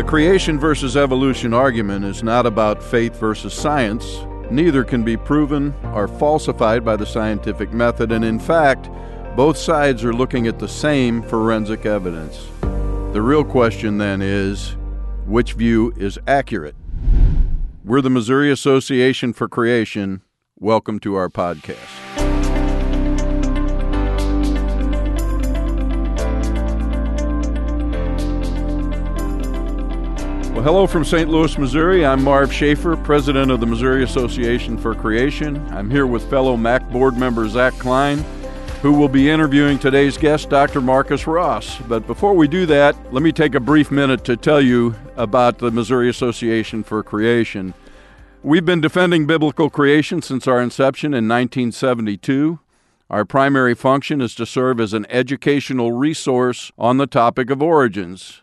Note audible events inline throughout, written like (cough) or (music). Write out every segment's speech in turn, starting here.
The creation versus evolution argument is not about faith versus science. Neither can be proven or falsified by the scientific method, and in fact, both sides are looking at the same forensic evidence. The real question then is which view is accurate? We're the Missouri Association for Creation. Welcome to our podcast. Well, hello from St. Louis, Missouri. I'm Marv Schaefer, president of the Missouri Association for Creation. I'm here with fellow MAC board member Zak Klein, who will be interviewing today's guest, Dr. Marcus Ross. But before we do that, let me take a brief minute to tell you about the Missouri Association for Creation. We've been defending biblical creation since our inception in 1972. Our primary function is to serve as an educational resource on the topic of origins.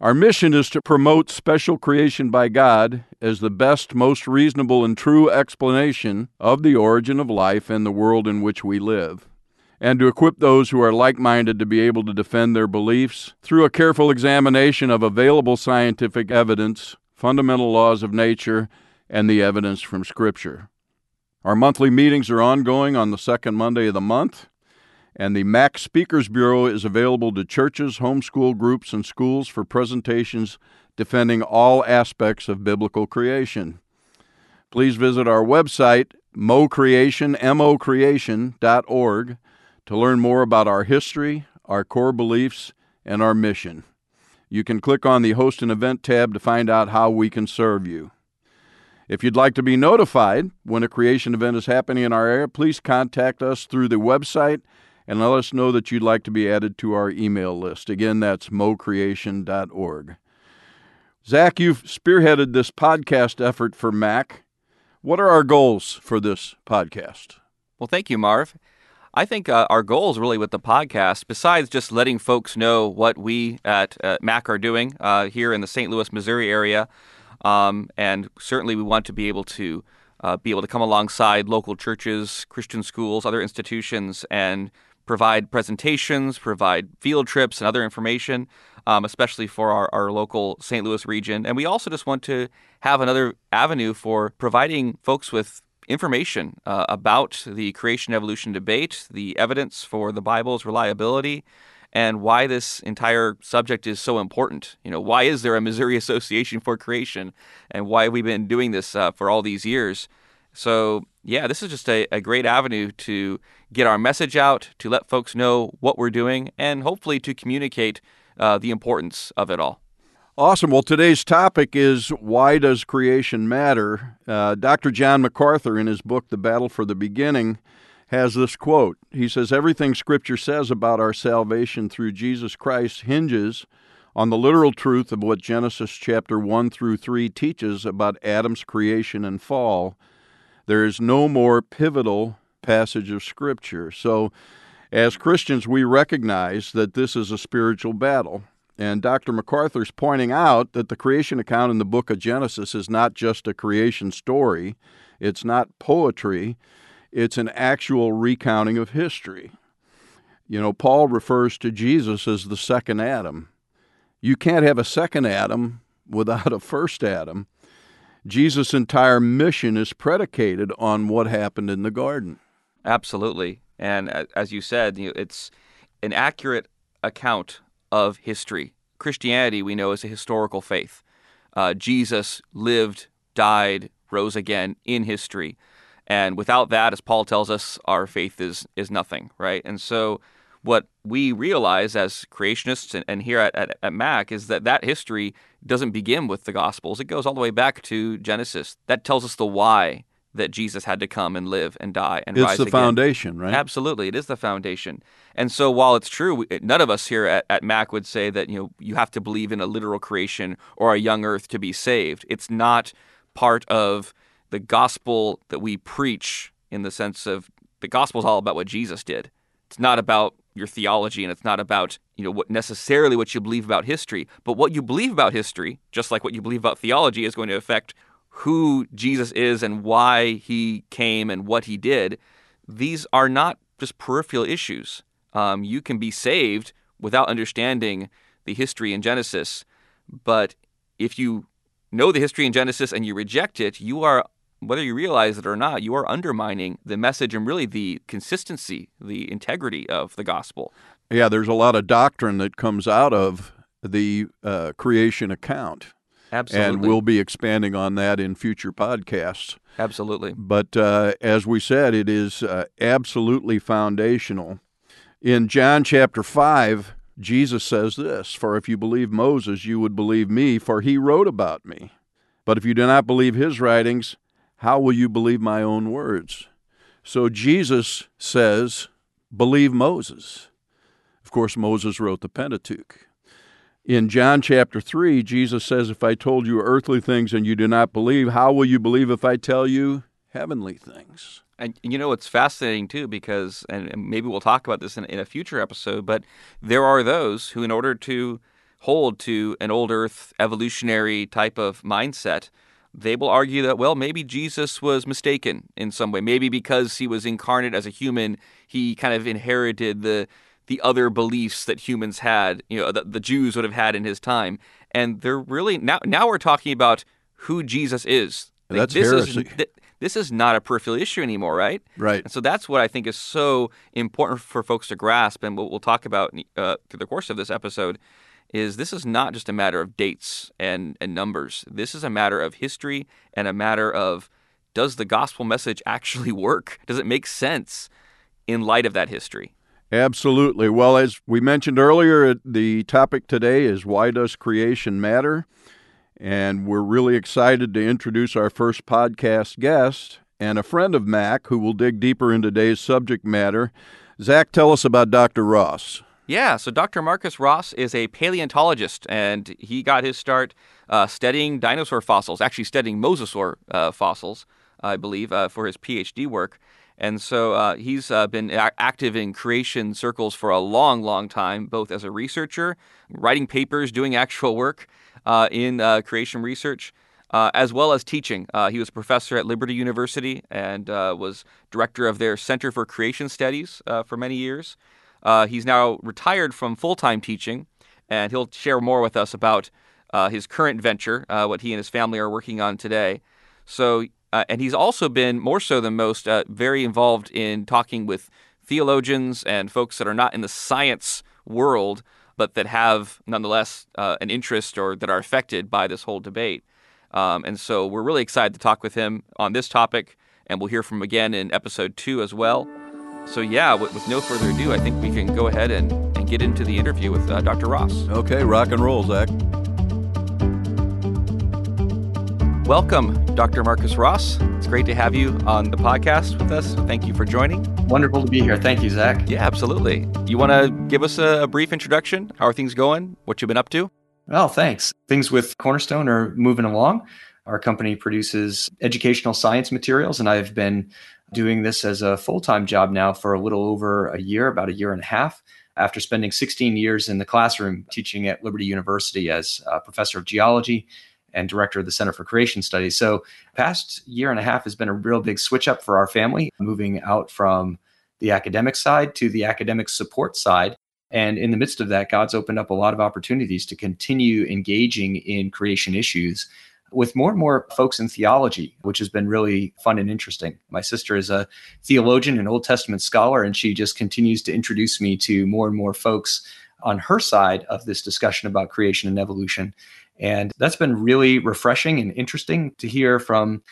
Our mission is to promote special creation by God as the best, most reasonable, and true explanation of the origin of life and the world in which we live, and to equip those who are like minded to be able to defend their beliefs through a careful examination of available scientific evidence, fundamental laws of nature, and the evidence from Scripture. Our monthly meetings are ongoing on the second Monday of the month and the MAC Speakers Bureau is available to churches, homeschool groups, and schools for presentations defending all aspects of biblical creation. Please visit our website, mocreation, mocreation.org, to learn more about our history, our core beliefs, and our mission. You can click on the Host an Event tab to find out how we can serve you. If you'd like to be notified when a creation event is happening in our area, please contact us through the website and let us know that you'd like to be added to our email list. Again, that's mocreation.org. Zak, you've spearheaded this podcast effort for MAC. What are our goals for this podcast? Well, thank you, Marv. I think uh, our goals really with the podcast, besides just letting folks know what we at uh, MAC are doing uh, here in the St. Louis, Missouri area, um, and certainly we want to be able to uh, be able to come alongside local churches, Christian schools, other institutions, and provide presentations, provide field trips and other information, um, especially for our, our local St. Louis region. And we also just want to have another avenue for providing folks with information uh, about the creation evolution debate, the evidence for the Bible's reliability, and why this entire subject is so important. You know, why is there a Missouri (laughs) Association for Creation, and why have we been doing this uh, for all these years? So, yeah, this is just a, a great avenue to get our message out, to let folks know what we're doing, and hopefully to communicate uh, the importance of it all. Awesome. Well, today's topic is why does creation matter? Uh, Dr. John MacArthur, in his book, The Battle for the Beginning, has this quote. He says, Everything Scripture says about our salvation through Jesus Christ hinges on the literal truth of what Genesis chapter 1 through 3 teaches about Adam's creation and fall. There is no more pivotal passage of Scripture. So, as Christians, we recognize that this is a spiritual battle. And Dr. MacArthur's pointing out that the creation account in the book of Genesis is not just a creation story, it's not poetry, it's an actual recounting of history. You know, Paul refers to Jesus as the second Adam. You can't have a second Adam without a first Adam. Jesus' entire mission is predicated on what happened in the garden. Absolutely. And as you said, it's an accurate account of history. Christianity, we know, is a historical faith. Uh, Jesus lived, died, rose again in history. And without that, as Paul tells us, our faith is, is nothing, right? And so what we realize as creationists and, and here at, at, at, MAC is that that history doesn't begin with the Gospels. It goes all the way back to Genesis. That tells us the why that Jesus had to come and live and die and it's rise again. It's the foundation, right? Absolutely, it is the foundation. And so, while it's true, none of us here at, at MAC would say that you know you have to believe in a literal creation or a young Earth to be saved. It's not part of the gospel that we preach in the sense of the gospel is all about what Jesus did. It's not about your theology and it's not about you know what necessarily what you believe about history but what you believe about history just like what you believe about theology is going to affect who Jesus is and why he came and what he did. These are not just peripheral issues. Um, you can be saved without understanding the history in Genesis but if you know the history in Genesis and you reject it, you are whether you realize it or not, you are undermining the message and really the consistency, the integrity of the gospel. Yeah, there's a lot of doctrine that comes out of the uh, creation account. Absolutely. And we'll be expanding on that in future podcasts. Absolutely. But uh, as we said, it is uh, absolutely foundational. In John chapter 5, Jesus says this For if you believe Moses, you would believe me, for he wrote about me. But if you do not believe his writings, how will you believe my own words? So Jesus says, Believe Moses. Of course, Moses wrote the Pentateuch. In John chapter 3, Jesus says, If I told you earthly things and you do not believe, how will you believe if I tell you heavenly things? And you know, it's fascinating too, because, and maybe we'll talk about this in, in a future episode, but there are those who, in order to hold to an old earth evolutionary type of mindset, they will argue that, well, maybe Jesus was mistaken in some way. Maybe because he was incarnate as a human, he kind of inherited the the other beliefs that humans had, you know, that the Jews would have had in his time. And they're really now now we're talking about who Jesus is. Like, that's this heresy. Is, th- this is not a peripheral issue anymore, right? Right. And so that's what I think is so important for folks to grasp, and what we'll talk about uh, through the course of this episode is this is not just a matter of dates and, and numbers. This is a matter of history and a matter of does the gospel message actually (laughs) work? Does it make sense in light of that history? Absolutely. Well, as we mentioned earlier, the topic today is why does creation matter? And we're really excited to introduce our first podcast guest and a friend of MAC who will dig deeper into today's subject matter. Zak, tell us about Dr. Ross. Yeah, so Dr. Marcus Ross is a paleontologist, and he got his start uh, studying dinosaur fossils, actually studying mosasaur uh, fossils, I believe, uh, for his PhD work. And so uh, he's uh, been a- active in creation circles for a long, long time, both as a researcher, writing papers, doing (laughs) actual work uh, in creation research. Uh, as well as teaching. Uh, he was a professor at Liberty University and uh, was director of their Center for Creation Studies for many years. Uh, he's now retired from full time teaching, and he'll share more with us about uh, his current venture, uh, what he and his family are working on today. So, and he's also been, more so than most, very involved in talking with theologians and folks that are not in the science world, but that have nonetheless an interest or that are affected by this whole debate. Um, and so we're really excited to talk with him on this topic, and we'll hear from him again in episode two as well. So, yeah, with, with no further ado, I think we can go ahead and, and get into the interview with uh, Dr. Ross. Okay, rock and roll, Zak. Welcome, Dr. Marcus Ross. It's great to have you on the podcast with us. Thank you for joining. Wonderful to be here. Thank you, Zak. Yeah, absolutely. You want to give us a, a brief introduction? How are things going? What you've been up to? Well, thanks. Things with Cornerstone are moving along. Our company produces educational science materials, and I've been doing this as a full time job now for a little over a year, about a year and a half, after spending 16 years in the classroom teaching at Liberty University as a professor of geology and director of the Center for Creation Studies. So, past year and a half has been a real big switch up for our family, moving out from the academic side to the academic support side. And in the midst of that, God's opened up a lot of opportunities to continue engaging in creation issues with more and more folks in theology, which has been really fun and interesting. My sister is a theologian and Old Testament scholar, and she just continues to introduce me to more and more folks on her side of this discussion about creation and evolution. And that's been really refreshing and interesting to hear from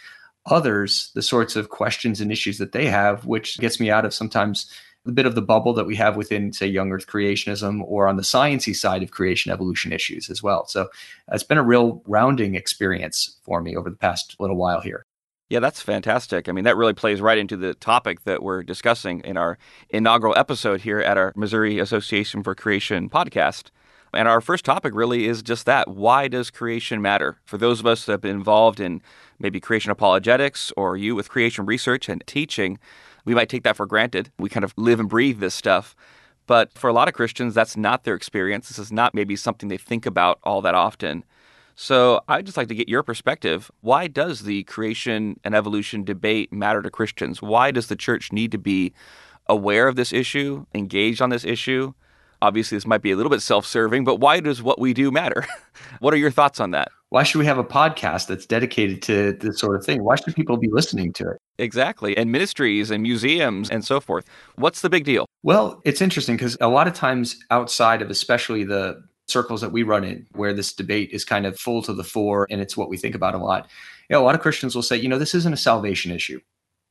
others the sorts of questions and issues that they have, which gets me out of sometimes a bit of the bubble that we have within, say, young Earth creationism or on the sciencey side of creation evolution issues as well. So it's been a real rounding experience for me over the past little while here. Yeah, that's fantastic. I mean, that really plays right into the topic that we're discussing in our inaugural episode here at our Missouri Association for Creation podcast. And our first topic really is just that. Why does creation matter? For those of us that have been involved in maybe creation apologetics or you with creation research and teaching, we might take that for granted. We kind of live and breathe this stuff. But for a lot of Christians, that's not their experience. This is not maybe something they think about all that often. So I'd just like to get your perspective. Why does the creation and evolution debate matter to Christians? Why does the church need to be aware of this issue, engaged on this issue? Obviously, this might be a little bit self serving, but why does what we do matter? (laughs) what are your thoughts on that? Why should we have a podcast that's dedicated to this sort of thing? Why should people be listening to it? Exactly. And ministries and museums and so forth. What's the big deal? Well, it's interesting because a lot of times outside of especially the circles that we run in, where this debate is kind of full to the fore and it's what we think about a lot, you know, a lot of Christians will say, you know, this isn't a salvation issue.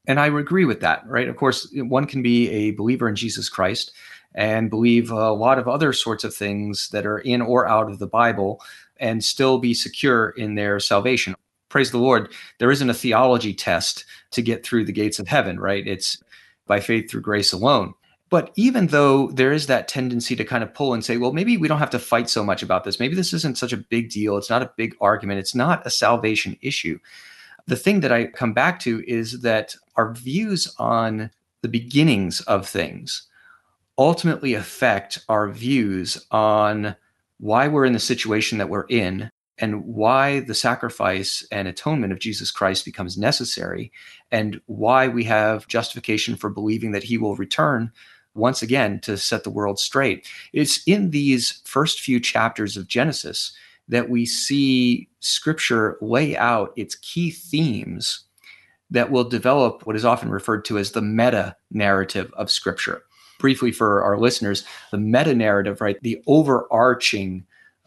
And I agree with that, right? Of course, one can be a believer in Jesus Christ and believe a lot of other sorts of things that are in or out of the Bible and still be secure in their salvation. Praise the Lord, there isn't a theology test to get through the gates of heaven, right? It's by faith through grace alone. But even though there is that tendency to kind of pull and say, well, maybe we don't have to fight so much about this. Maybe this isn't such a big deal. It's not a big argument. It's not a salvation issue. The thing that I come back to is that our views on the beginnings of things ultimately affect our views on why we're in the situation that we're in and why the sacrifice and atonement of Jesus Christ becomes necessary and why we have justification for believing that he will return once again to set the world straight. It's in these first few chapters of Genesis that we see scripture lay out its key themes that will develop what is often referred to as the meta narrative of scripture briefly for our listeners, the meta narrative, right? The overarching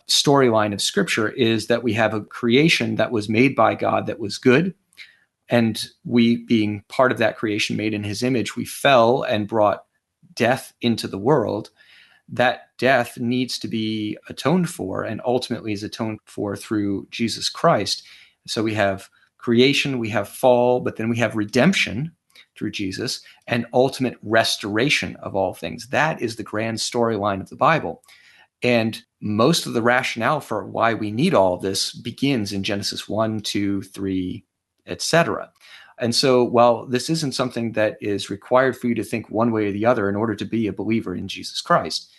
storyline of scripture is that we have a creation that was made by God that was good. And we, being part of that creation made in his image, we fell and brought death into the world. That death needs to be atoned for and ultimately is atoned for through Jesus Christ. So we have creation, we have fall, but then we have redemption, through Jesus and ultimate restoration of all things. That is the grand storyline of the Bible. And most of the rationale for why we need all this begins in Genesis 1, 2, 3, etc. And so, while this isn't something that is required for you to think one way or the other in order to be a believer in Jesus Christ,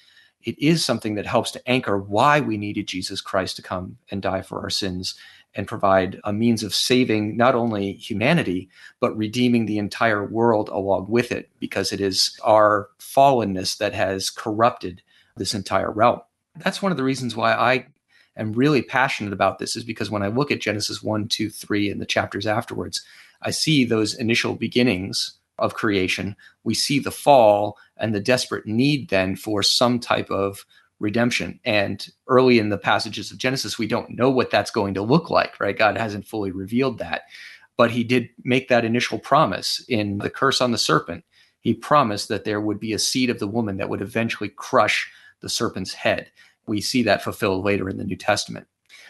it is something that helps to anchor why we needed Jesus Christ to come and die for our sins and provide a means of saving not only humanity, but redeeming the entire world along with it, because it is our fallenness that has corrupted this entire realm. That's one of the reasons why I am really passionate about this, is because when I look at Genesis 1, 2, 3, and the chapters afterwards, I see those initial beginnings of creation. We see the fall and the desperate need then for some type of redemption. And early in the passages of Genesis, we don't know what that's going to look like, right? God hasn't fully revealed that. But he did make that initial promise in the curse on the serpent. He promised that there would be a seed of the woman that would eventually crush the serpent's head. We see that fulfilled later in the New Testament.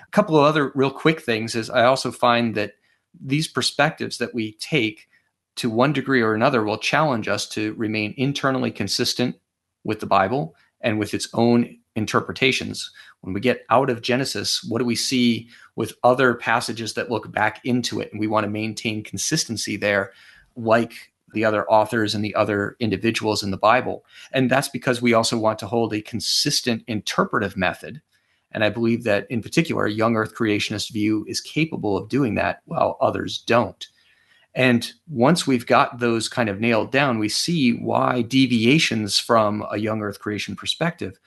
A couple of other real quick things is I also find that these perspectives that we take to one degree or another will challenge us to remain internally consistent with the Bible and with its own interpretations. When we get out of Genesis, what do we see with other passages that look back into it? And we want to maintain consistency there, like the other authors and the other individuals in the Bible. And that's because we also want to hold a consistent interpretive method. And I believe that, in particular, a young earth creationist view is capable of doing that while others don't. And once we've got those kind of nailed down, we see why deviations from a young earth creation perspective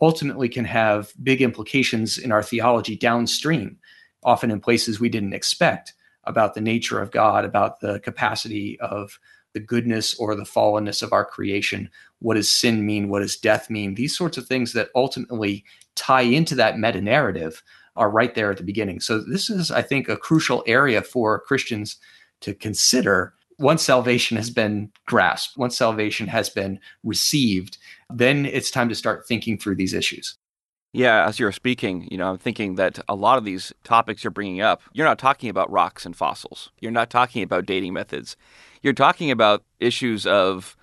ultimately can have big implications in our theology downstream, often in places we didn't expect about the nature of God, about the capacity of the goodness or the fallenness of our creation. What does sin mean? What does death mean? These sorts of things that ultimately tie into that meta narrative are right there at the beginning. So, this is, I think, a crucial area for Christians to consider once salvation has been grasped, once salvation has been received, then it's time to start thinking through these issues. Yeah, as you're speaking, you know, I'm thinking that a lot of these topics you're bringing up, you're not talking about rocks and fossils. You're not talking about dating methods. You're talking about issues of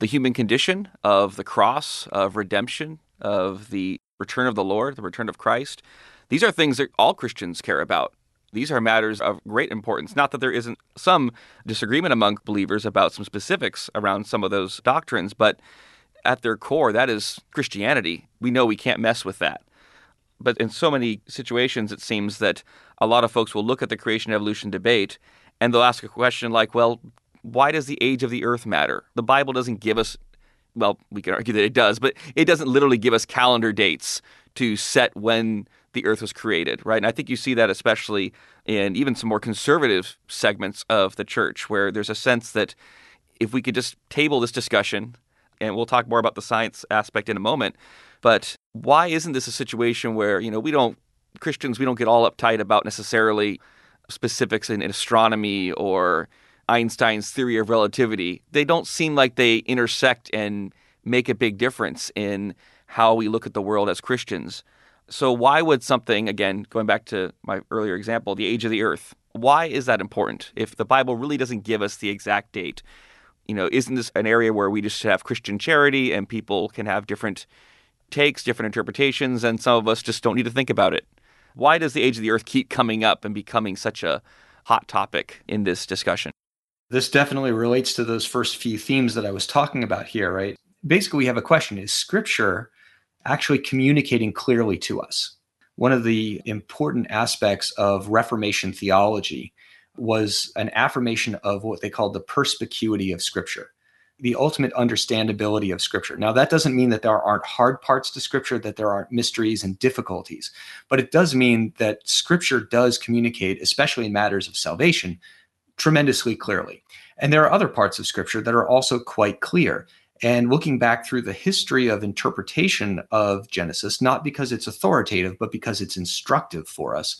the human condition, of the cross, of redemption, of the return of the Lord, the return of Christ. These are things that all Christians care about. These are matters of great importance. Not that there isn't some disagreement among believers about some specifics around some of those doctrines, but at their core, that is Christianity. We know we can't mess with that. But in so many situations, it seems that a lot of folks will look at the creation evolution debate and they'll ask a question like, well, why does the age of the earth matter? The Bible doesn't give us well, we can argue that it does, but it doesn't literally give us calendar dates to set when the earth was created, right? And I think you see that especially in even some more conservative segments of the church, where there's a sense that if we could just table this discussion, and we'll talk more about the science aspect in a moment, but why isn't this a situation where, you know, we don't, Christians, we don't get all uptight about necessarily specifics in astronomy or Einstein's theory of relativity? They don't seem like they intersect and make a big difference in how we look at the world as Christians. So, why would something, again, going back to my earlier example, the age of the earth, why is that important if the Bible really doesn't give us the exact date? You know, isn't this an area where we just have Christian charity and people can have different takes, different interpretations, and some of us just don't need to think about it? Why does the age of the earth keep coming up and becoming such a hot topic in this discussion? This definitely relates to those first few themes that I was talking about here, right? Basically, we have a question Is scripture actually communicating clearly to us. One of the important aspects of Reformation theology was an affirmation of what they called the perspicuity of Scripture, the ultimate understandability of Scripture. Now, that doesn't mean that there aren't hard parts to Scripture, that there aren't mysteries and difficulties, but it does mean that Scripture does communicate, especially in matters of salvation, tremendously clearly. And there are other parts of Scripture that are also quite clear. And looking back through the history of interpretation of Genesis, not because it's authoritative, but because it's instructive for us,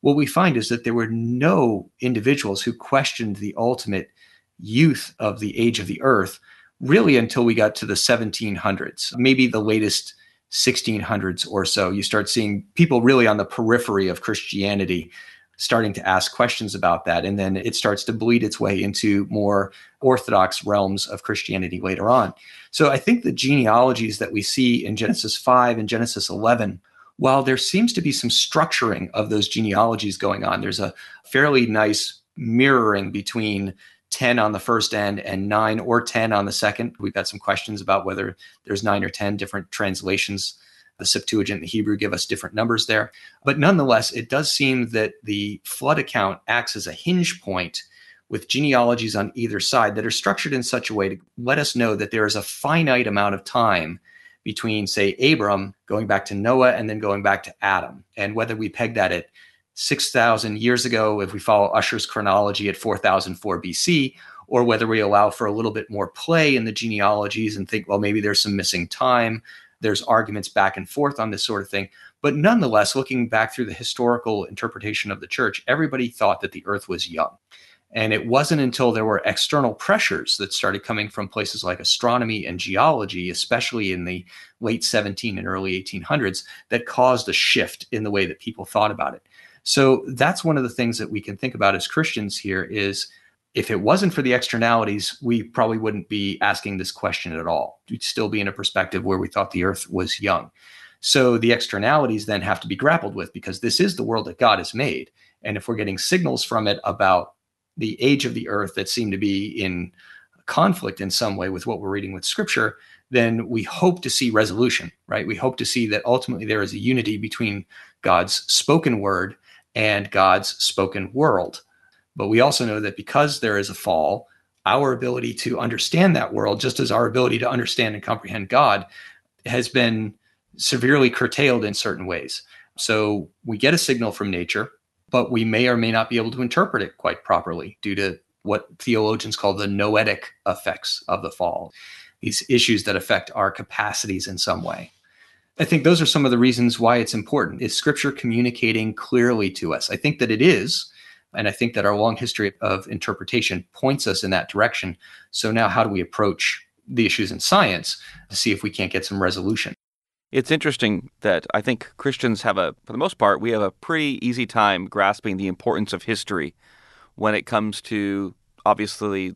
what we find is that there were no individuals who questioned the ultimate youth of the age of the earth really until we got to the 1700s, maybe the latest 1600s or so. You start seeing people really on the periphery of Christianity starting to ask questions about that. And then it starts to bleed its way into more orthodox realms of Christianity later on. So I think the genealogies that we see in Genesis 5 and Genesis 11, while there seems to be some structuring of those genealogies going on, there's a fairly nice mirroring between 10 on the first end and 9 or 10 on the second. We've got some questions about whether there's 9 or 10 different translations the Septuagint and the Hebrew give us different numbers there. But nonetheless, it does seem that the flood account acts as a hinge point with genealogies on either side that are structured in such a way to let us know that there is a finite amount of time between, say, Abram going back to Noah and then going back to Adam. And whether we peg that at 6,000 years ago, if we follow Ussher's chronology at 4004 BC, or whether we allow for a little bit more play in the genealogies and think, well, maybe there's some missing time there's arguments back and forth on this sort of thing. But nonetheless, looking back through the historical interpretation of the church, everybody thought that the earth was young. And it wasn't until there were external pressures that started coming from places like astronomy and geology, especially in the late 17 and early 1800s, that caused a shift in the way that people thought about it. So that's one of the things that we can think about as Christians here is if it wasn't for the externalities, we probably wouldn't be asking this question at all. We'd still be in a perspective where we thought the earth was young. So the externalities then have to be grappled with because this is the world that God has made. And if we're getting signals from it about the age of the earth that seem to be in conflict in some way with what we're reading with scripture, then we hope to see resolution, right? We hope to see that ultimately there is a unity between God's spoken word and God's spoken world. But we also know that because there is a fall, our ability to understand that world, just as our ability to understand and comprehend God, has been severely curtailed in certain ways. So we get a signal from nature, but we may or may not be able to interpret it quite properly due to what theologians call the noetic effects of the fall, these issues that affect our capacities in some way. I think those are some of the reasons why it's important. Is scripture communicating clearly to us? I think that it is. And I think that our long history of interpretation points us in that direction. So now, how do we approach the issues in science to see if we can't get some resolution? It's interesting that I think Christians have a, for the most part, we have a pretty easy time grasping the importance of history when it comes to obviously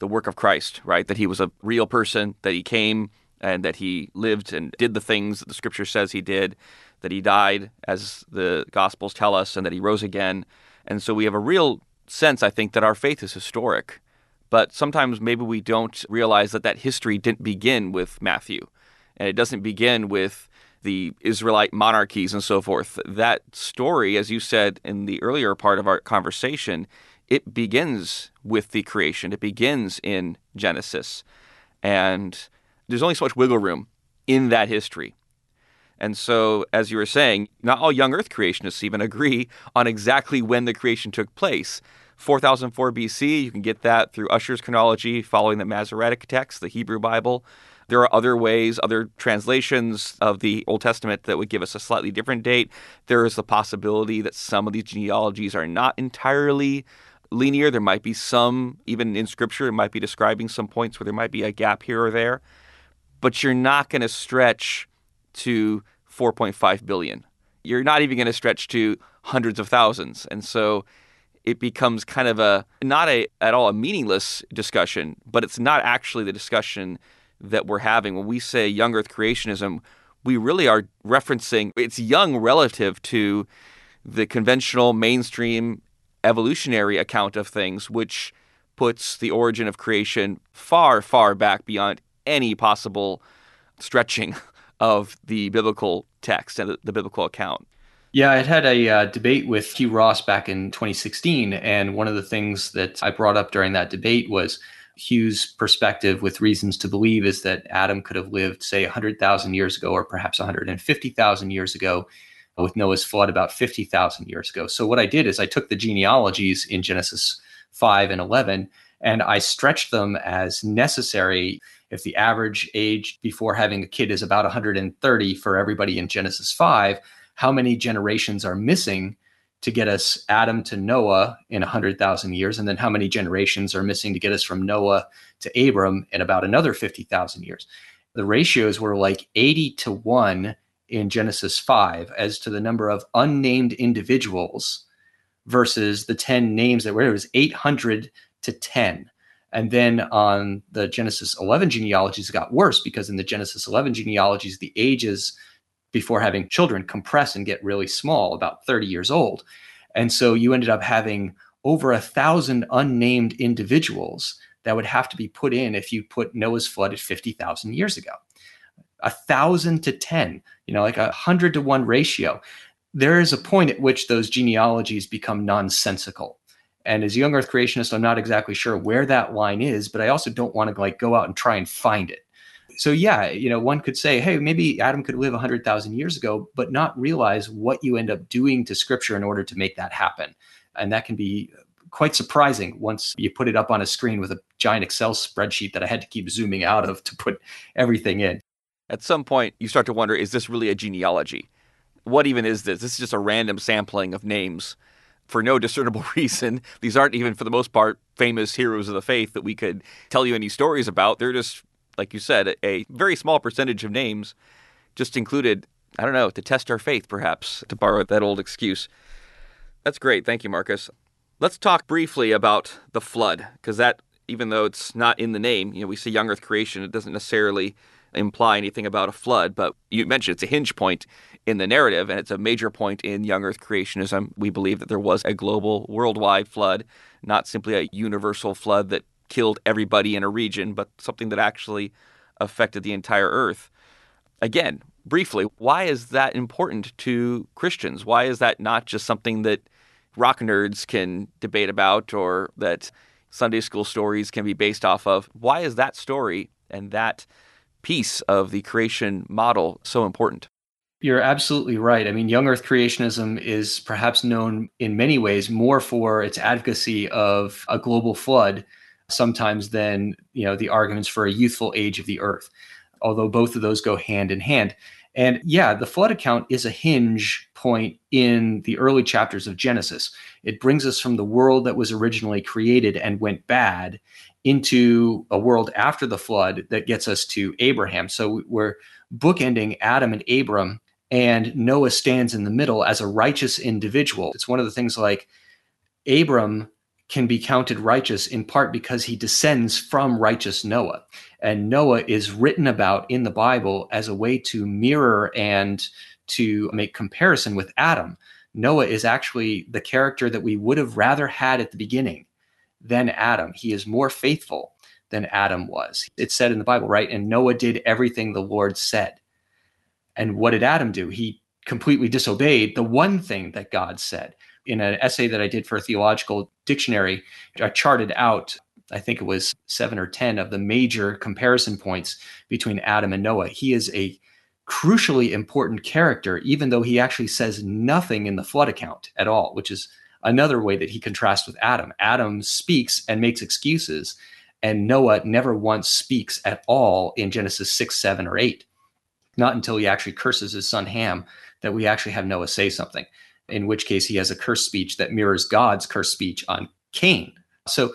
the work of Christ, right? That he was a real person, that he came and that he lived and did the things that the scripture says he did, that he died as the gospels tell us, and that he rose again. And so we have a real sense, I think, that our faith is historic. But sometimes maybe we don't realize that that history didn't begin with Matthew. And it doesn't begin with the Israelite monarchies and so forth. That story, as you said in the earlier part of our conversation, it begins with the creation. It begins in Genesis. And there's only so much wiggle room in that history. And so, as you were saying, not all young Earth creationists even agree on exactly when the creation took place. 4004 BC, you can get that through Ussher's chronology following the Masoretic text, the Hebrew Bible. There are other ways, other translations of the Old Testament that would give us a slightly different date. There is the possibility that some of these genealogies are not entirely linear. There might be some, even in Scripture, it might be describing some points where there might be a gap here or there. But you're not going to stretch to 4.5 billion. You're not even going to stretch to hundreds of thousands. And so it becomes kind of a not a at all a meaningless discussion, but it's not actually the discussion that we're having when we say young earth creationism. We really are referencing it's young relative to the conventional mainstream evolutionary account of things, which puts the origin of creation far, far back beyond any possible stretching (laughs) of the biblical text and the, biblical account. Yeah, I had a uh, debate with Hugh Ross back in 2016. And one of the things that I brought up during that debate was Hugh's perspective with reasons to believe is that Adam could have lived, say, 100,000 years ago or perhaps 150,000 years ago, with Noah's flood about 50,000 years ago. So what I did is I took the genealogies in Genesis 5 and 11 and I stretched them as necessary. If the average age before having a kid is about 130 for everybody in Genesis 5, how many generations are missing to get us Adam to Noah in 100,000 years, and then how many generations are missing to get us from Noah to Abram in about another 50,000 years. The ratios were like 80 to 1 in Genesis 5 as to the number of unnamed individuals versus the 10 names that were, it was 800 to 10. And then on the Genesis 11 genealogies, it got worse because in the Genesis 11 genealogies, the ages before having children compress and get really small, about 30 years old. And so you ended up having over a thousand unnamed individuals that would have to be put in if you put Noah's flood at 50,000 years ago. A thousand to 10, you know, like a hundred to one ratio. There is a point at which those genealogies become nonsensical. And as a young earth creationist, I'm not exactly sure where that line is, but I also don't want to like go out and try and find it so yeah, you know, one could say, hey, maybe Adam could live 100,000 years ago, but not realize what you end up doing to scripture in order to make that happen. And that can be quite surprising once you put it up on a screen with a giant Excel spreadsheet that I had to keep zooming out of to put everything in. At some point, you start to wonder is this really a genealogy? What even is this? This is just a random sampling of names for no discernible (laughs) reason. These aren't even, for the most part, famous heroes of the faith that we could tell you any stories about. They're just like you said, a very small percentage of names just included, I don't know, to test our faith, perhaps, to borrow that old excuse. That's great. Thank you, Marcus. Let's talk briefly about the flood, because that, even though it's not in the name, you know, we see young earth creation, it doesn't necessarily imply anything about a flood, but you mentioned it's a hinge point in the narrative, and it's a major point in young earth creationism. We believe that there was a global, worldwide flood, not simply a universal flood that killed everybody in a region, but something that actually affected the entire earth. Again, briefly, why is that important to Christians? Why is that not just something that rock nerds can debate about or that Sunday school stories can be based off of? Why is that story and that piece of the creation model so important? You're absolutely right. I mean, young earth creationism is perhaps known in many ways more for its advocacy of a global flood sometimes than you know the arguments for a youthful age of the earth although both of those go hand in hand and yeah the flood account is a hinge point in the early chapters of genesis. It brings us from the world that was originally created and went bad into a world after the flood that gets us to abraham. So we're bookending adam and abram and noah stands in the middle as a righteous individual. It's one of the things like abram can be counted righteous in part because he descends from righteous Noah. And Noah is written about in the Bible as a way to mirror and to make comparison with Adam. Noah is actually the character that we would have rather had at the beginning than Adam. He is more faithful than Adam was. It's said in the Bible, right? And Noah did everything the Lord said. And what did Adam do? He completely disobeyed the one thing that God said in an essay that I did for a theological dictionary, I charted out I think it was seven or 10 of the major comparison points between Adam and Noah. He is a crucially important character, even though he actually says nothing in the flood account at all, which is another way that he contrasts with Adam. Adam speaks and makes excuses, and Noah never once speaks at all in Genesis 6, 7, or 8. Not until he actually curses his son Ham that we actually have Noah say something, in which case he has a curse speech that mirrors God's curse speech on Cain. So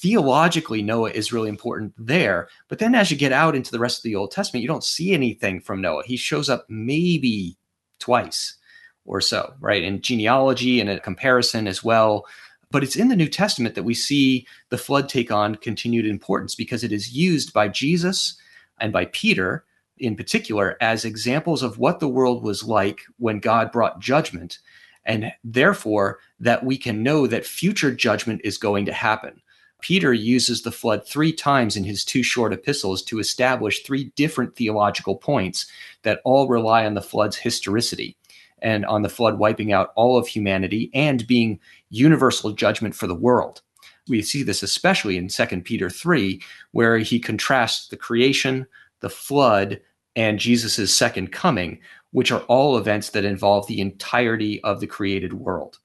theologically, Noah is really important there. But then as you get out into the rest of the Old Testament, you don't see anything from Noah. He shows up maybe twice or so, right? In genealogy and a comparison as well. But it's in the New Testament that we see the flood take on continued importance because it is used by Jesus and by Peter in particular as examples of what the world was like when God brought judgment. And therefore, that we can know that future judgment is going to happen. Peter uses the flood three times in his two short epistles to establish three different theological points that all rely on the flood's historicity and on the flood wiping out all of humanity and being universal judgment for the world. We see this especially in 2 Peter 3, where he contrasts the creation, the flood, and Jesus' second coming, which are all events that involve the entirety of the created world.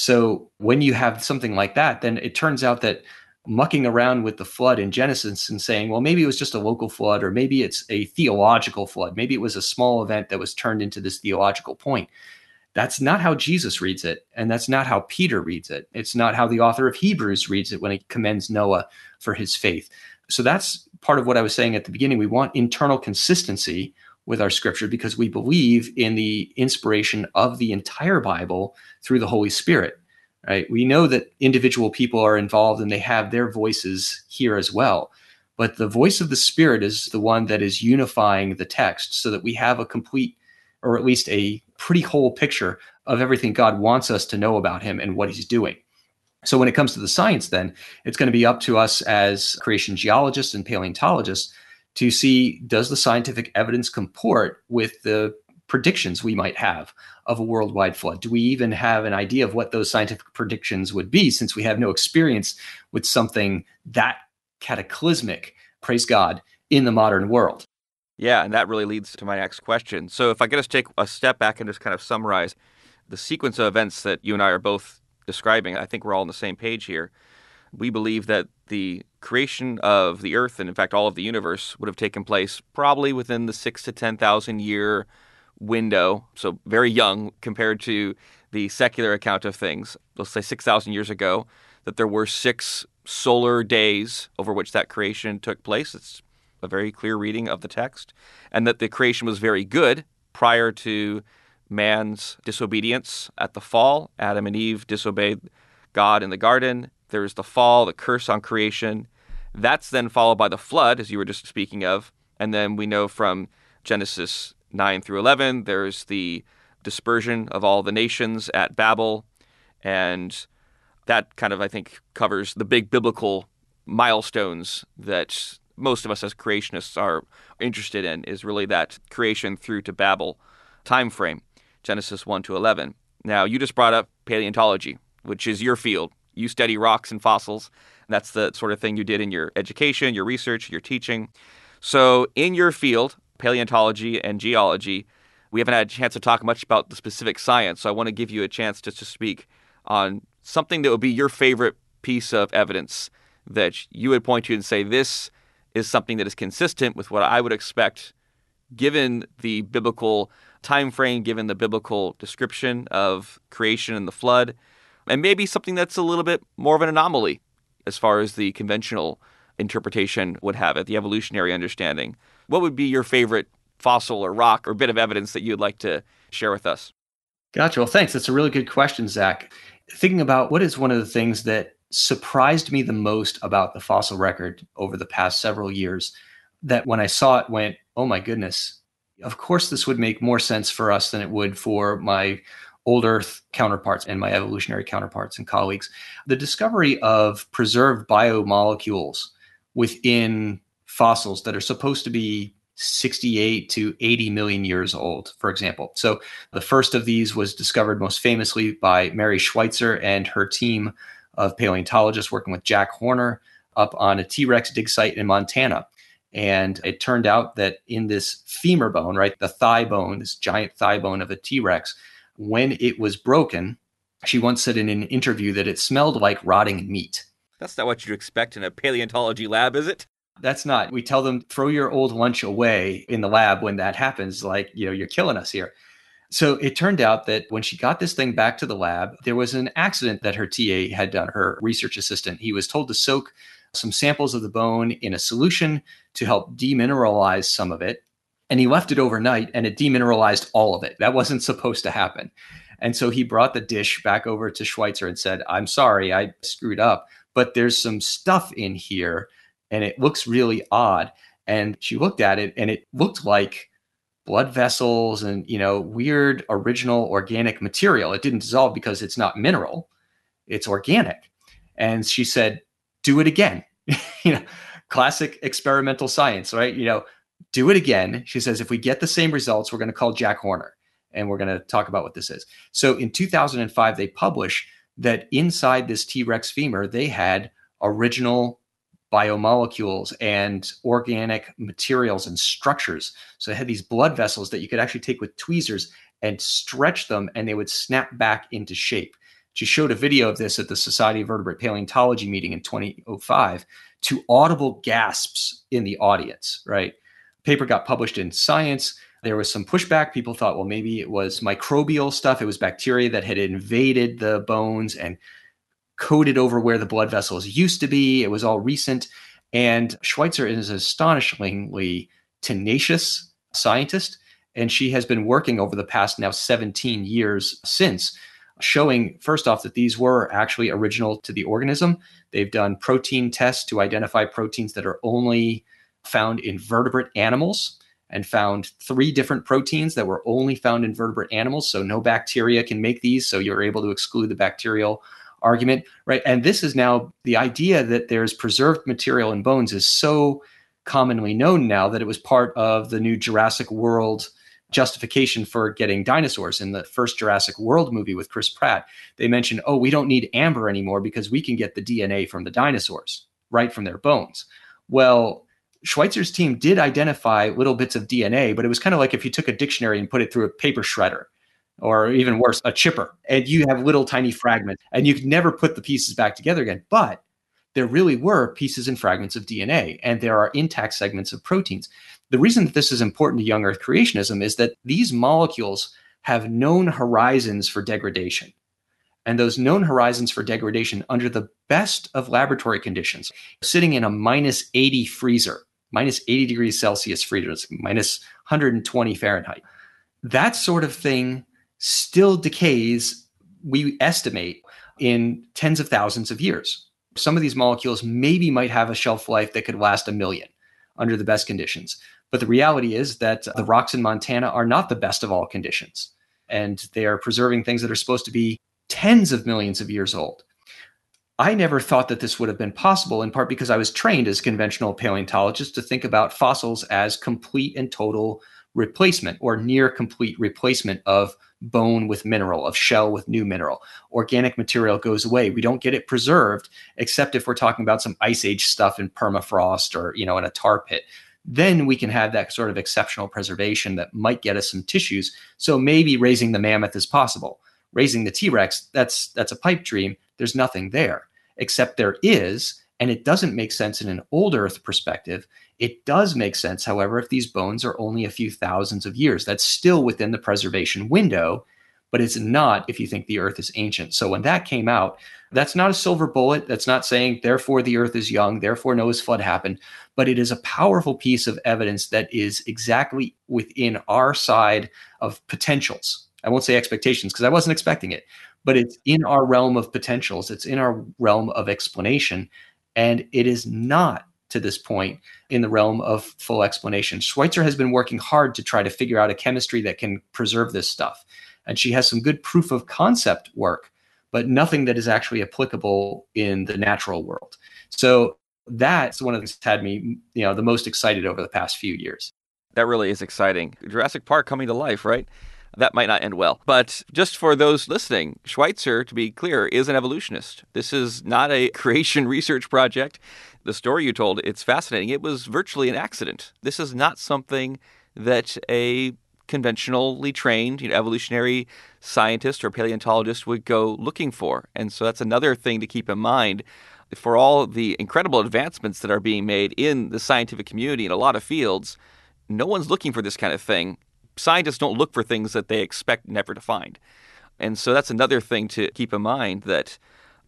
So when you have something like that, then it turns out that mucking around with the flood in Genesis and saying, well, maybe it was just a local flood, or maybe it's a theological flood. Maybe it was a small event that was turned into this theological point. That's not how Jesus reads it. And that's not how Peter reads it. It's not how the author of Hebrews reads it when he commends Noah for his faith. So that's part of what I was saying at the beginning. We want internal consistency with our scripture because we believe in the inspiration of the entire Bible through the Holy Spirit right? We know that individual people are involved and they have their voices here as well. But the voice of the Spirit is the one that is unifying the text so that we have a complete, or at least a pretty whole picture of everything God wants us to know about Him and what He's doing. So when it comes to the science, then it's going to be up to us as creation geologists and paleontologists to see does the scientific evidence comport with the predictions we might have of a worldwide flood? Do we even have an idea of what those scientific predictions would be since we have no experience with something that cataclysmic, praise God, in the modern world? Yeah, and that really leads to my next question. So, if I could just take a step back and just kind of summarize the sequence of events that you and I are both describing, I think we're all on the same page here. We believe that the creation of the earth and, in fact, all of the universe would have taken place probably within the six to 10,000 year window, so very young compared to the secular account of things, let's say 6,000 years ago, that there were six solar days over which that creation took place. It's a very clear reading of the text. And that the creation was very good prior to man's disobedience at the fall. Adam and Eve disobeyed God in the garden. There's the fall, the curse on creation. That's then followed by the flood, as you were just speaking of. And then we know from Genesis 9 through 11. There's the dispersion of all the nations at Babel. And that kind of, I think, covers the big biblical milestones that most of us as creationists are interested in is really that creation through to Babel time frame, Genesis 1 to 11. Now, you just brought up paleontology, which is your field. You study rocks and fossils. That's the sort of thing you did in your education, your research, your teaching. So, in your field, paleontology and geology. We haven't had a chance to talk much about the specific science, so I want to give you a chance just to speak on something that would be your favorite piece of evidence that you would point to and say this is something that is consistent with what I would expect given the biblical time frame, given the biblical description of creation and the flood, and maybe something that's a little bit more of an anomaly as far as the conventional interpretation would have it, the evolutionary understanding. What would be your favorite fossil or rock or bit of evidence that you'd like to share with us? Gotcha. Well, thanks. That's a really good question, Zak. Thinking about what is one of the things that surprised me the most about the fossil record over the past several years, that when I saw it went, oh my goodness, of course this would make more sense for us than it would for my old Earth counterparts and my evolutionary counterparts and colleagues. The discovery of preserved biomolecules within fossils that are supposed to be 68 to 80 million years old, for example. So the first of these was discovered most famously by Mary Schweitzer and her team of paleontologists working with Jack Horner up on a T Rex dig site in Montana. And it turned out that in this femur bone, right, the thigh bone, this giant thigh bone of a T Rex, when it was broken, she once said in an interview that it smelled like rotting meat. That's not what you'd expect in a paleontology lab, is it? That's not. We tell them throw your old lunch away in the lab when that happens, like, you know, you're killing us here. So it turned out that when she got this thing back to the lab, there was an accident that her TA had done, her research assistant. He was told to soak some samples of the bone in a solution to help demineralize some of it. And he left it overnight and it demineralized all of it. That wasn't supposed to happen. And so he brought the dish back over to Schweitzer and said, I'm sorry, I screwed up, but there's some stuff in here and it looks really odd. And she looked at it and it looked like blood vessels and, you know, weird original organic material. It didn't dissolve because it's not mineral, it's organic. And she said, do it again. (laughs) you know, classic experimental science, right? You know, do it again. She says, if we get the same results, we're going to call Jack Horner and we're going to talk about what this is. So in 2005, they publish that inside this T Rex femur, they had original biomolecules and organic materials and structures. So they had these blood vessels that you could actually take with tweezers and stretch them, and they would snap back into shape. She showed a video of this at the Society of Vertebrate Paleontology meeting in 2005 to audible gasps in the audience, right? Paper got published in Science there was some pushback. People thought, well, maybe it was microbial stuff. It was bacteria that had invaded the bones and coated over where the blood vessels used to be. It was all recent. And Schweitzer is an astonishingly tenacious scientist. And she has been working over the past now 17 years since, showing first off that these were actually original to the organism. They've done protein tests to identify proteins that are only found in vertebrate animals and found three different proteins that were only found in vertebrate animals. So no bacteria can make these. So you're able to exclude the bacterial argument, right? And this is now the idea that there's preserved material in bones is so commonly known now that it was part of the new Jurassic World justification for getting dinosaurs in the first Jurassic World movie with Chris Pratt. They mentioned, oh, we don't need amber anymore because we can get the DNA from the dinosaurs right from their bones. Well, Schweitzer's team did identify little bits of DNA, but it was kind of like if you took a dictionary and put it through a paper shredder, or even worse, a chipper, and you have little tiny fragments, and you could never put the pieces back together again. But there really were pieces and fragments of DNA, and there are intact segments of proteins. The reason that this is important to young Earth creationism is that these molecules have known horizons for degradation. And those known horizons for degradation under the best of laboratory conditions, sitting in a minus 80 freezer, minus 80 degrees Celsius freezers, minus 120 Fahrenheit. That sort of thing still decays, we estimate, in tens of thousands of years. Some of these molecules maybe might have a shelf life that could last a million under the best conditions. But the reality is that the rocks in Montana are not the best of all conditions. And they are preserving things that are supposed to be tens of millions of years old. I never thought that this would have been possible, in part because I was trained as a conventional paleontologist to think about fossils as complete and total replacement or near complete replacement of bone with mineral, of shell with new mineral. Organic material goes away. We don't get it preserved, except if we're talking about some ice age stuff in permafrost or, you know, in a tar pit. Then we can have that sort of exceptional preservation that might get us some tissues. So maybe raising the mammoth is possible. Raising the T-Rex, that's that's a pipe dream. There's nothing there except there is, and it doesn't make sense in an old Earth perspective. It does make sense, however, if these bones are only a few thousands of years. That's still within the preservation window, but it's not if you think the Earth is ancient. So when that came out, that's not a silver bullet. That's not saying, therefore, the Earth is young, therefore, Noah's flood happened. But it is a powerful piece of evidence that is exactly within our side of potentials. I won't say expectations because I wasn't expecting it, but it's in our realm of potentials. It's in our realm of explanation. And it is not to this point in the realm of full explanation. Schweitzer has been working hard to try to figure out a chemistry that can preserve this stuff. And she has some good proof of concept work, but nothing that is actually applicable in the natural world. So that's one of the things had me, you know, the most excited over the past few years. That really is exciting. Jurassic Park coming to life, right? That might not end well. But just for those listening, Schweitzer, to be clear, is an evolutionist. This is not a (laughs) creation research project. The story you told, it's fascinating. It was virtually an accident. This is not something that a conventionally trained you know, evolutionary scientist or paleontologist would go looking for. And so that's another thing to keep in mind for all the incredible advancements that are being made in the scientific community in a lot of fields. No one's looking for this kind of thing. Scientists don't look for things that they expect never to find. And so that's another thing to keep in mind that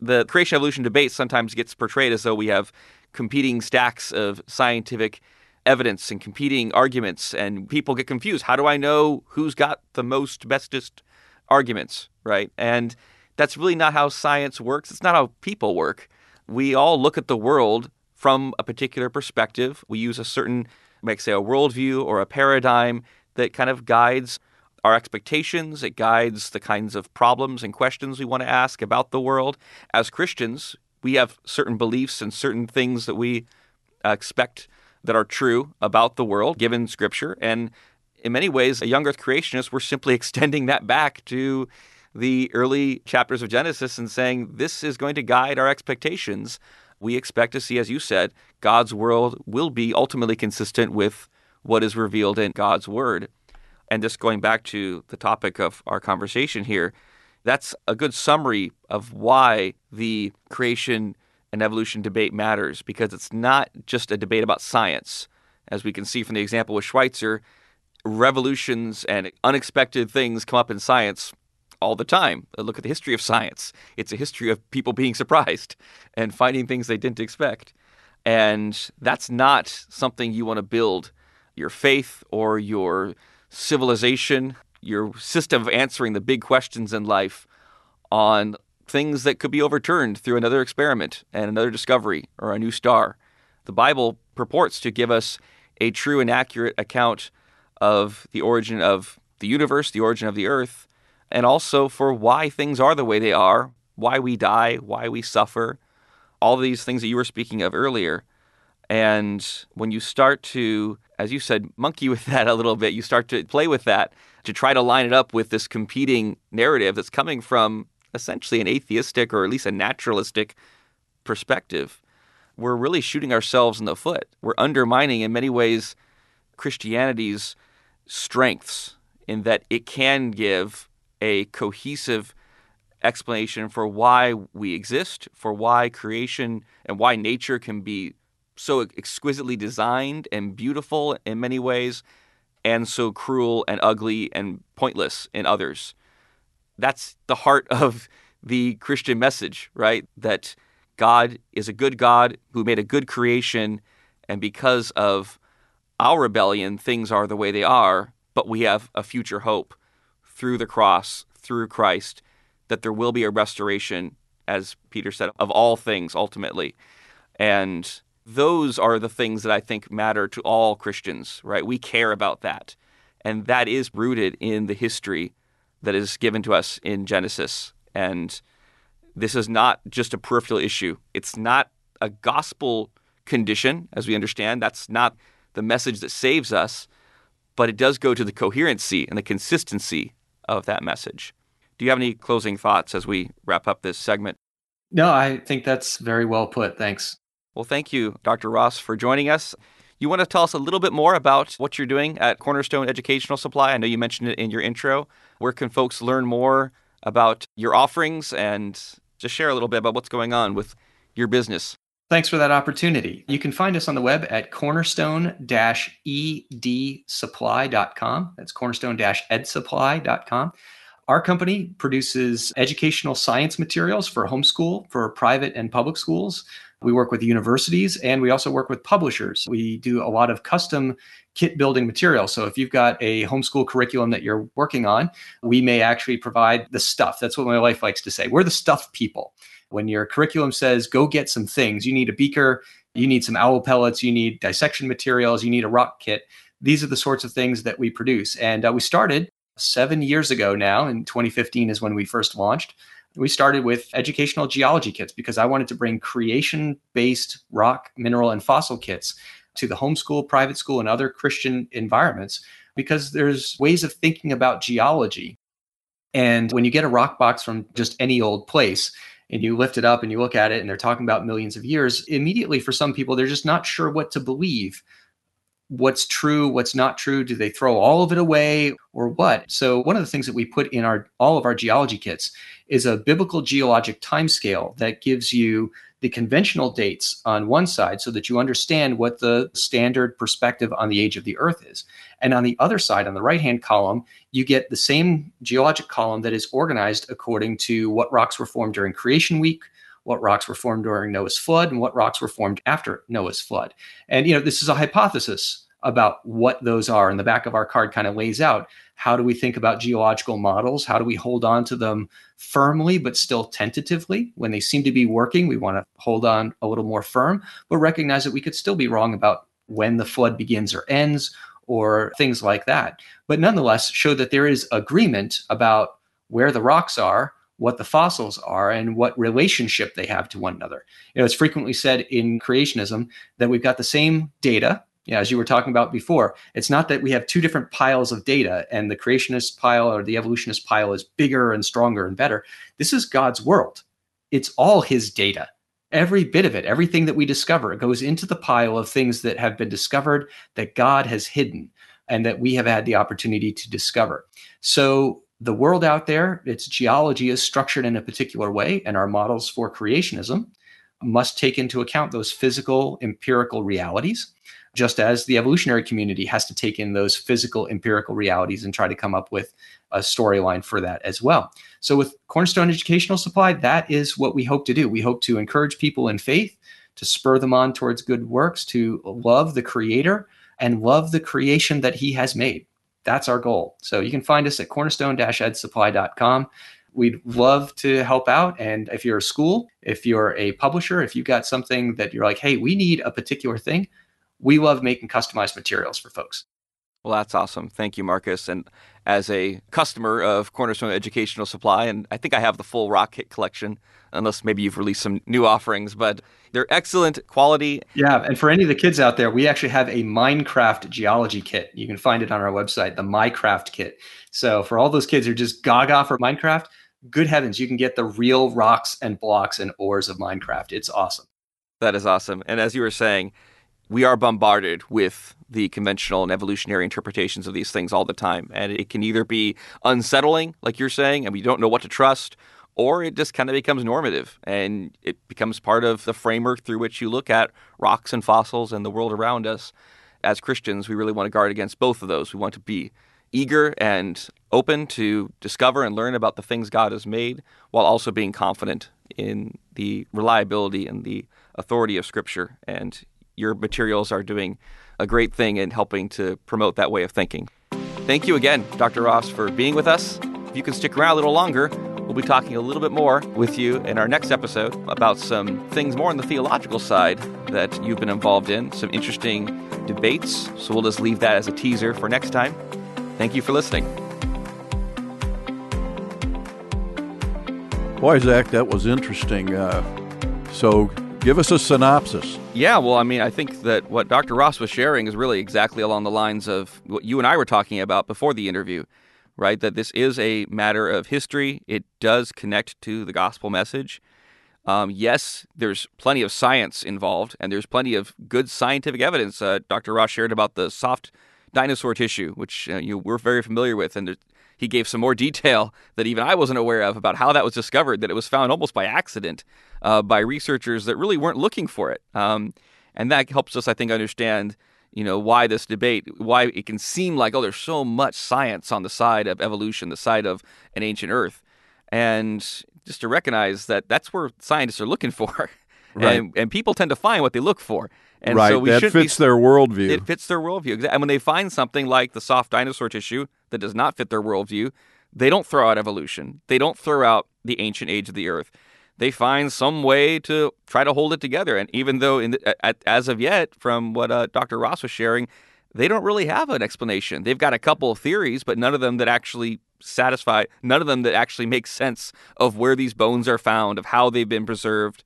the creation evolution debate sometimes gets portrayed as though we have competing stacks of scientific evidence and competing arguments, and people get confused. How do I know who's got the most bestest arguments, right? And that's really not how science works. It's not how people work. We all look at the world from a particular perspective. We use a certain, like say, a worldview or a paradigm that kind of guides our expectations. It guides the kinds of problems and questions we want to ask about the world. As Christians, we have certain beliefs and certain things that we expect that are true about the world given scripture. And in many ways, a young earth creationist, we're simply (laughs) extending that back to the early chapters of Genesis and saying this is going to guide our expectations. We expect to see, as you said, God's world will be ultimately consistent with what is revealed in God's word. And just going back to the topic of our conversation here, that's a good summary of why the creation and evolution debate matters because it's not just a debate about science. As we can see from the example with Schweitzer, revolutions and unexpected things come up in science all the time. Uh, look at the history of science. It's a history of people being surprised and finding things they didn't expect. And that's not something you want to build your faith or your civilization, your system of answering the big questions in life on things that could be overturned through another experiment and another discovery or a new star. The Bible purports to give us a true and accurate account of the origin of the universe, the origin of the earth, and also for why things are the way they are, why we die, why we suffer, all these things that you were speaking of earlier. And when you start to, as you said, monkey with (laughs) that a little bit, you start to play with that to try to line it up with this competing narrative that's coming from essentially an atheistic or at least a naturalistic perspective, we're really shooting ourselves in the foot. We're undermining, in many ways, Christianity's strengths in that it can give a cohesive explanation for why we exist, for why creation and why nature can be so exquisitely designed and beautiful in many ways, and so cruel and ugly and pointless in others that's the heart (laughs) of the Christian message, right? That God is a good God who made a good creation, and because of our rebellion, things are the way they are, but we have a future hope through the cross, through Christ, that there will be a restoration, as Peter said, of all things ultimately. And those are the things that I think matter to all Christians, right? We care about that. And that is rooted in the history that is given to us in Genesis. And this is not just a peripheral issue. It's not a gospel condition, as we understand. That's not the message that saves us, but it does go to the coherency and the consistency of that message. Do you have any closing thoughts as we wrap up this segment? No, I think that's very well put. Thanks. Well, thank you, Dr. Ross, for joining us. You want to tell us a little bit more about what you're doing at Cornerstone Educational Supply? I know you mentioned it in your intro. Where can folks learn more about your offerings and just share a little bit about what's going on with your business? Thanks for that opportunity. You can find us on the web at cornerstone edsupply.com. That's cornerstone edsupply.com. Our company produces educational science materials for homeschool, for private and public schools. We work with universities and we also work with publishers. We do a lot of custom kit building material. So if you've got a homeschool curriculum that you're working on, we may actually provide the stuff. That's what my wife likes to say. We're the stuff people. When your curriculum says, go get some things, you need a beaker, you need some owl pellets, you need dissection materials, you need a rock kit. These are the sorts of things that we produce. And uh, we started seven years ago now, in 2015 is when we first launched we started with educational geology kits because I wanted to bring creation based rock, mineral, and fossil kits to the homeschool, private school, and other Christian environments because there's ways of thinking about geology. And when you get a rock box from just any old place, and you lift it up and you look at it and they're talking about millions of years, immediately for some people, they're just not sure what to believe what's true, what's not true. Do they throw all of it away or what? So one of the things that we put in our all of our geology kits is a biblical geologic timescale that gives you the conventional dates on one side so that you understand what the standard perspective on the age of the earth is. And on the other side, on the right hand column, you get the same geologic column that is organized according to what rocks were formed during creation week, what rocks were formed during Noah's flood and what rocks were formed after Noah's flood. And you know, this is a hypothesis about what those are. And the back of our card kind of lays out how do we think about geological models? How do we hold on to them firmly but still tentatively? When they seem to be working, we want to hold on a little more firm, but recognize that we could still be wrong about when the flood begins or ends or things like that. But nonetheless, show that there is agreement about where the rocks are what the fossils are and what relationship they have to one another. You know, it's frequently said in creationism that we've got the same data. Know, as you were talking about before, it's not that we have two different piles of data and the creationist pile or the evolutionist pile is bigger and stronger and better. This is God's world. It's all his data. Every bit of it, everything that we discover goes into the pile of things that have been discovered that God has hidden and that we have had the opportunity to discover. So the world out there, its geology is structured in a particular way, and our models for creationism must take into account those physical, empirical realities, just as the evolutionary community has to take in those physical, empirical realities and try to come up with a storyline for that as well. So, with Cornerstone Educational Supply, that is what we hope to do. We hope to encourage people in faith, to spur them on towards good works, to love the Creator and love the creation that He has made that's our goal. So you can find us at cornerstone-edsupply.com. We'd love to help out. And if you're a school, if you're a publisher, if you've got something that you're like, hey, we need a particular thing, we love making customized materials for folks. Well, that's awesome. Thank you, Marcus. And as a customer of Cornerstone Educational Supply, and I think I have the full rock kit collection, unless maybe you've released some new offerings, but they're excellent quality. Yeah, and for any of the kids out there, we actually have a Minecraft geology kit. You can find it on our website, the Minecraft kit. So for all those kids who are just gaga for Minecraft, good heavens, you can get the real rocks and blocks and ores of Minecraft. It's awesome. That is awesome. And as you were saying, we are bombarded with the conventional and evolutionary interpretations of these things all the time. And it can either be unsettling, like you're saying, and we don't know what to trust, or it just kind of becomes normative and it becomes part of the framework through which you look at rocks and fossils and the world around us. As Christians, we really want to guard against both of those. We want to be eager and open to discover and learn about the things God has made while also being confident in the reliability and the authority of Scripture and your materials are doing a great thing in helping to promote that way of thinking. Thank you again, Dr. Ross, for being with us. If you can stick around a little longer, we'll be talking a little bit more with you in our next episode about some things more on the theological side that you've been involved in, some interesting debates. So we'll just leave that as a teaser for next time. Thank you for listening. Boy, Zak, that was interesting. Uh, so Give us a synopsis. Yeah, well, I mean, I think that what Dr. Ross was sharing is really exactly along the lines of what you and I were talking about before the interview, right? That this is a matter of history. It does connect to the gospel message. Um, yes, there's plenty of science involved, and there's plenty of good scientific evidence. Uh, Dr. Ross shared about the soft dinosaur tissue, which uh, you we're very familiar with, and he gave some more detail that even I wasn't aware of about how that was discovered. That it was found almost by accident uh, by researchers that really weren't looking for it, um, and that helps us, I think, understand you know why this debate why it can seem like oh there's so much science on the side of evolution the side of an ancient earth and just to recognize that that's where scientists are looking for (laughs) right. and, and people tend to find what they look for and right. so we that should fits be, their worldview. It fits their worldview. And when they find something like the soft dinosaur tissue that does not fit their worldview, they don't throw out evolution. They don't throw out the ancient age of the earth. They find some way to try to hold it together. And even though, the, as of yet, from what uh, Dr. Ross was sharing, they don't really have an explanation. They've got a couple of theories, but none of them that actually satisfy, none of them that actually make sense of where these bones are found, of how they've been preserved.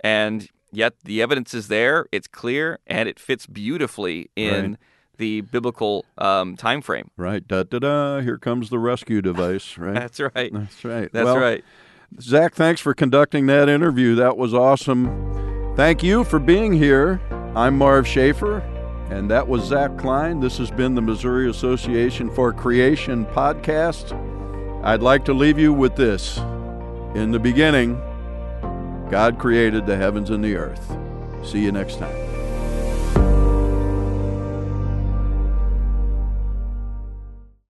And yet the evidence is there, it's clear, and it fits beautifully in right. the biblical um, time frame. Right. Da da da. Here comes the rescue device. Right. (laughs) That's right. That's right. That's well, right. Zak, thanks for conducting that interview. That was awesome. Thank you for being here. I'm Marv Schaefer, and that was Zak Klein. This has been the Missouri Association for Creation podcast. I'd like to leave you with this. In the beginning, God created the heavens and the earth. See you next time.